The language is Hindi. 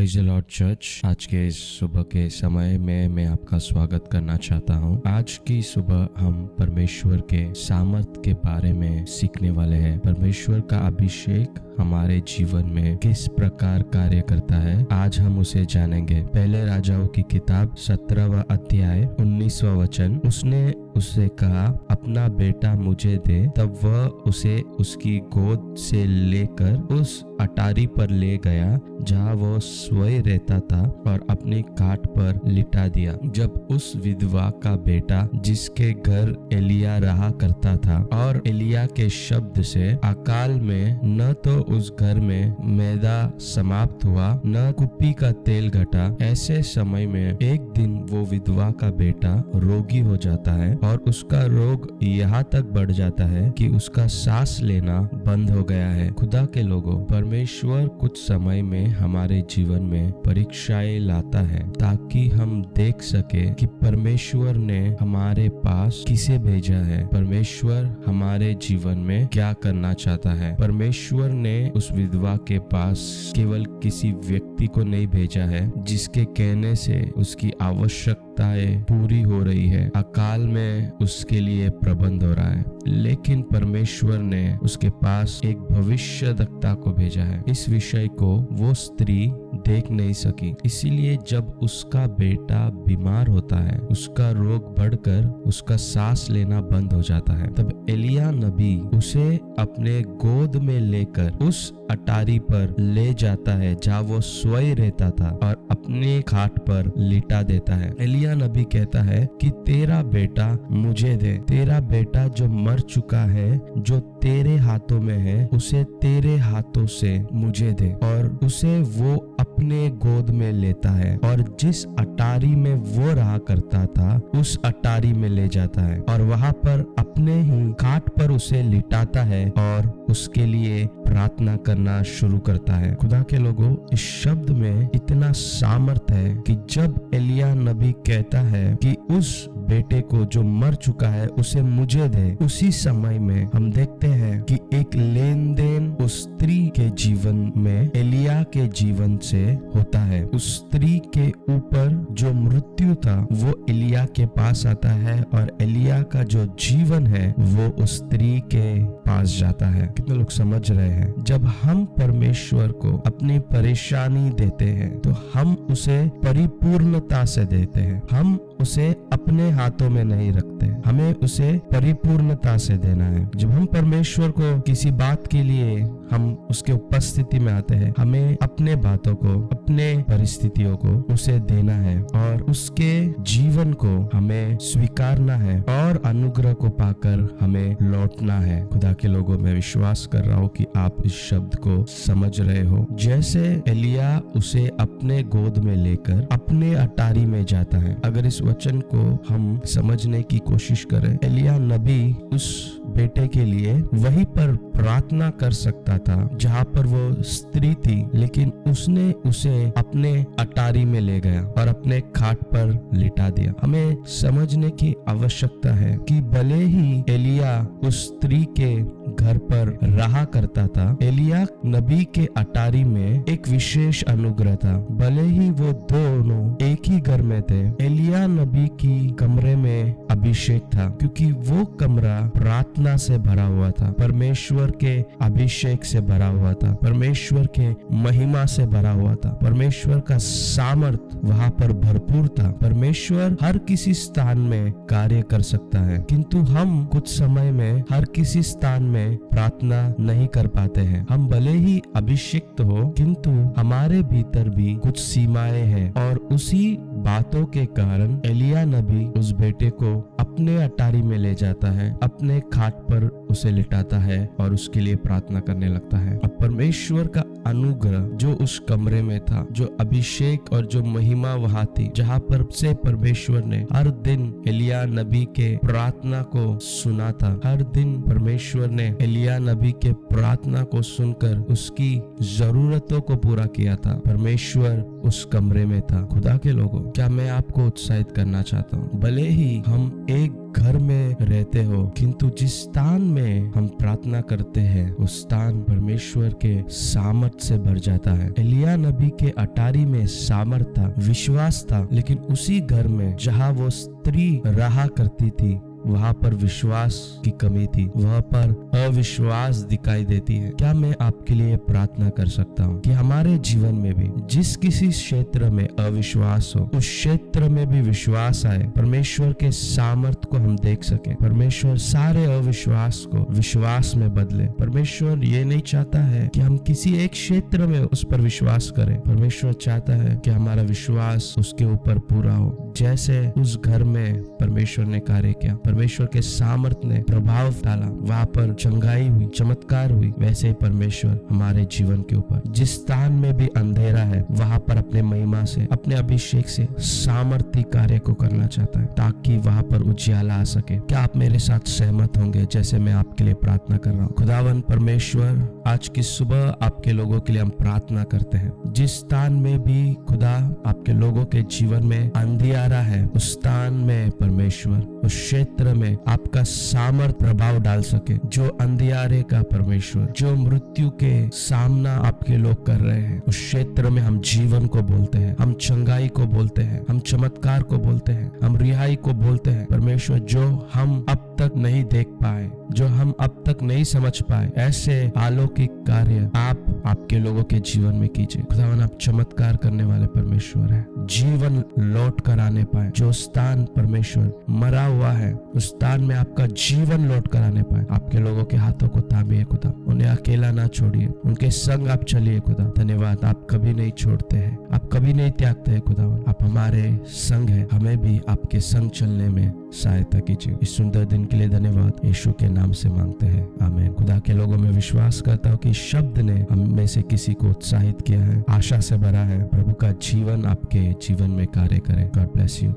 प्रेज लॉर्ड चर्च आज के इस सुबह के समय में मैं आपका स्वागत करना चाहता हूँ। आज की सुबह हम परमेश्वर के सामर्थ के बारे में सीखने वाले हैं। परमेश्वर का अभिषेक हमारे जीवन में किस प्रकार कार्य करता है, आज हम उसे जानेंगे। पहले राजाओं की किताब सत्रहवा अध्याय, उन्नीसवा वचन, उसने उससे कहा, अपना बेटा मुझे दे। तब वह उसे उसकी गोद से लेकर उस अटारी पर ले गया, जहाँ वो स्वयं रहता था और अपने काट पर लिटा दिया। जब उस विधवा का बेटा, जिसके घर एलिया रहा करता था और एलिया के शब्द से अकाल में न तो उस घर में मैदा समाप्त हुआ, न कुप्पी का तेल घटा। ऐसे समय में एक दिन वो विधवा का बेटा रोगी हो जाता है और उसका रोग यहाँ तक बढ़ जाता है कि उसका सांस लेना बंद हो गया है। खुदा के लोगों, परमेश्वर कुछ समय में हमारे जीवन में परीक्षाएँ लाता है, ताकि हम देख सके कि परमेश्वर ने हमारे पास किसे भेजा है। परमेश्वर हमारे जीवन में क्या करना चाहता है। परमेश्वर ने उस विधवा के पास केवल किसी व्यक्ति को नहीं भेजा है, जिसके कहने से उसकी आवश्यकताएँ पूरी हो रही है। अकाल में उसके लिए प्रबंध हो रहा है। लेकिन परमेश्वर ने उसके पास एक भविष्य को भेजा है। इस विषय को वो स्त्री देख नहीं सकी। इसीलिए जब उसका बेटा बीमार होता है, उसका रोग बढ़कर उसका सांस लेना बंद हो जाता है। तब एलिया नबी उसे अपने गोद में लेकर उस अटारी पर ले जाता है, जहाँ वो स्वयं रहता था और अपने खाट पर लिटा देता है। एलिया नबी कहता है कि तेरा बेटा मुझे दे। तेरा बेटा जो मर चुका है, जो तेरे हाथों में है, उसे तेरे हाथों से मुझे दे। और उसे वो अपने गोद में लेता है। और जिस अटारी में वो रहा करता था, उस अटारी में ले जाता है। और वहाँ पर अपने ही काट पर उसे लिटाता है और उसके लिए प्रार्थना करना शुरू करता है। खुदा के लोगों, इस शब्द में इतना सामर्थ है कि जब एलिया नबी कहता है कि उस बेटे को जो मर चुका है, उसे मुझे दे, उसी समय में हम देखते हैं कि एक लेन देन उस स्त्री के जीवन में, एलिया के जीवन से होता है। उस स्त्री के ऊपर जो मृत्यु था, वो एलिया के पास आता है और एलिया का जो जीवन है, वो उस स्त्री के पास जाता है। कितने लोग समझ रहे हैं? जब हम परमेश्वर को अपनी परेशानी देते हैं तो हम उसे परिपूर्णता से देते हैं। हम उसे अपने हाथों में नहीं रखते। हमें उसे परिपूर्णता से देना है। जब हम परमेश्वर को किसी बात के लिए हम उसके उपस्थिति में आते हैं, हमें अपने बातों को, अपने परिस्थितियों को उसे देना है और उसके जीवन को हमें स्वीकारना है और अनुग्रह को पाकर हमें लौटना है। खुदा के लोगों, में विश्वास कर रहा हूँ कि आप इस शब्द को समझ रहे हो। जैसे एलिया उसे अपने गोद में लेकर अपने अटारी में जाता है, अगर इस वचन को हम समझने की कोशिश करें। एलिया नबी उस बेटे के लिए वहीं पर प्रार्थना कर सकता था, जहाँ पर वो स्त्री थी, लेकिन उसने उसे अपने अटारी में ले गया और अपने खाट पर लिटा दिया। हमें समझने की आवश्यकता है कि भले ही एलिया उस स्त्री के घर पर रहा करता था, एलिया नबी के अटारी में एक विशेष अनुग्रह था। भले ही वो दोनों एक ही घर में थे, एलिया नबी की कमरे में अभिषेक था, क्योंकि वो कमरा प्रार्थना से भरा हुआ था, परमेश्वर के अभिषेक से भरा हुआ था, परमेश्वर के महिमा से भरा हुआ था, परमेश्वर का सामर्थ वहाँ पर भरपूर था। परमेश्वर हर किसी स्थान में कार्य कर सकता है, किंतु हम कुछ समय में हर किसी स्थान में प्रार्थना नहीं कर पाते हैं। हम भले ही अभिषिक्त हो, किंतु हमारे भीतर भी कुछ सीमाएँ हैं और उसी बातों के कारण एलिया नबी उस बेटे को अपने अटारी में ले जाता है, अपने खाट पर उसे लिटाता है और उसके लिए प्रार्थना करने लगता है। अब परमेश्वर का अनुग्रह जो उस कमरे में था, जो अभिषेक और जो महिमा वहाँ थी, जहाँ पर से परमेश्वर ने हर दिन एलिया नबी के प्रार्थना को सुना था। हर दिन परमेश्वर ने एलिया नबी के प्रार्थना को सुनकर उसकी जरूरतों को पूरा किया था। परमेश्वर उस कमरे में था। खुदा के लोगों, क्या मैं आपको उत्साहित करना चाहता हूँ? भले ही हम एक घर में रहते हो, किंतु जिस स्थान में हम प्रार्थना करते हैं, उस स्थान परमेश्वर के सामर्थ से भर जाता है। एलिया नबी के अटारी में सामर्थ था, विश्वास था, लेकिन उसी घर में जहाँ वो स्त्री रहा करती थी वहाँ पर विश्वास की कमी थी। वहाँ पर अविश्वास दिखाई देती है। क्या मैं आपके लिए प्रार्थना कर सकता हूँ कि हमारे जीवन में भी जिस किसी क्षेत्र में अविश्वास हो, उस क्षेत्र में भी विश्वास आए, परमेश्वर के सामर्थ को हम देख सके। परमेश्वर सारे अविश्वास को विश्वास में बदले। परमेश्वर ये नहीं चाहता है कि हम किसी एक क्षेत्र में उस पर विश्वास करें। परमेश्वर चाहता है कि हमारा विश्वास उसके ऊपर पूरा हो। जैसे उस घर में परमेश्वर ने कार्य किया। परमेश्वर के सामर्थ ने प्रभाव डाला। वहाँ पर चंगाई हुई, चमत्कार हुई। वैसे ही परमेश्वर हमारे जीवन के ऊपर, जिस स्थान में भी अंधेरा है, वहाँ पर अपने महिमा से, अपने अभिषेक से सामर्थ्य कार्य को करना चाहता है, ताकि वहाँ पर उज्याला आ सके। क्या आप मेरे साथ सहमत होंगे जैसे मैं आपके लिए प्रार्थना कर रहा हूँ? खुदावन, परमेश्वर, आज की सुबह आपके लोगों के लिए हम प्रार्थना करते हैं। जिस स्थान में भी खुदा आपके लोगों के जीवन में अंधियारा है, उस स्थान में परमेश्वर, उस क्षेत्र में आपका सामर्थ प्रभाव डाल सके, जो अंधियारे का परमेश्वर, जो मृत्यु के सामना आपके लोग कर रहे हैं। उस क्षेत्र में हम जीवन को बोलते हैं, हम चंगाई को बोलते हैं, हम चमत्कार को बोलते हैं, हम रिहाई को बोलते हैं। परमेश्वर, जो हम अब तक नहीं देख पाए, जो हम अब तक नहीं समझ पाए। ऐसे अलौकिक कार्य आप आपके लोगों के जीवन में कीजिए। खुदावन, आप चमत्कार करने वाले परमेश्वर है। जीवन लौट कर आने पाए। जो स्थान परमेश्वर मरा हुआ है, उस स्थान में आपका जीवन लौट कर आने पाए। आपके लोगों के हाथों को थामिए खुदा। उन्हें अकेला ना छोड़िए। उनके संग आप चलिए खुदा। धन्यवाद, आप कभी नहीं छोड़ते हैं। आप कभी नहीं त्यागते हैं खुदावन। आप हमारे संग है। हमें भी आपके संग चलने में सहायता कीजिए। इस सुंदर दिन के लिए धन्यवाद। यीशु के नाम से मांगते हैं। आमेन। खुदा के लोगों में विश्वास करता हूँ कि शब्द ने हम में से किसी को उत्साहित किया है, आशा से भरा है। प्रभु का जीवन आपके जीवन में कार्य करें। God bless you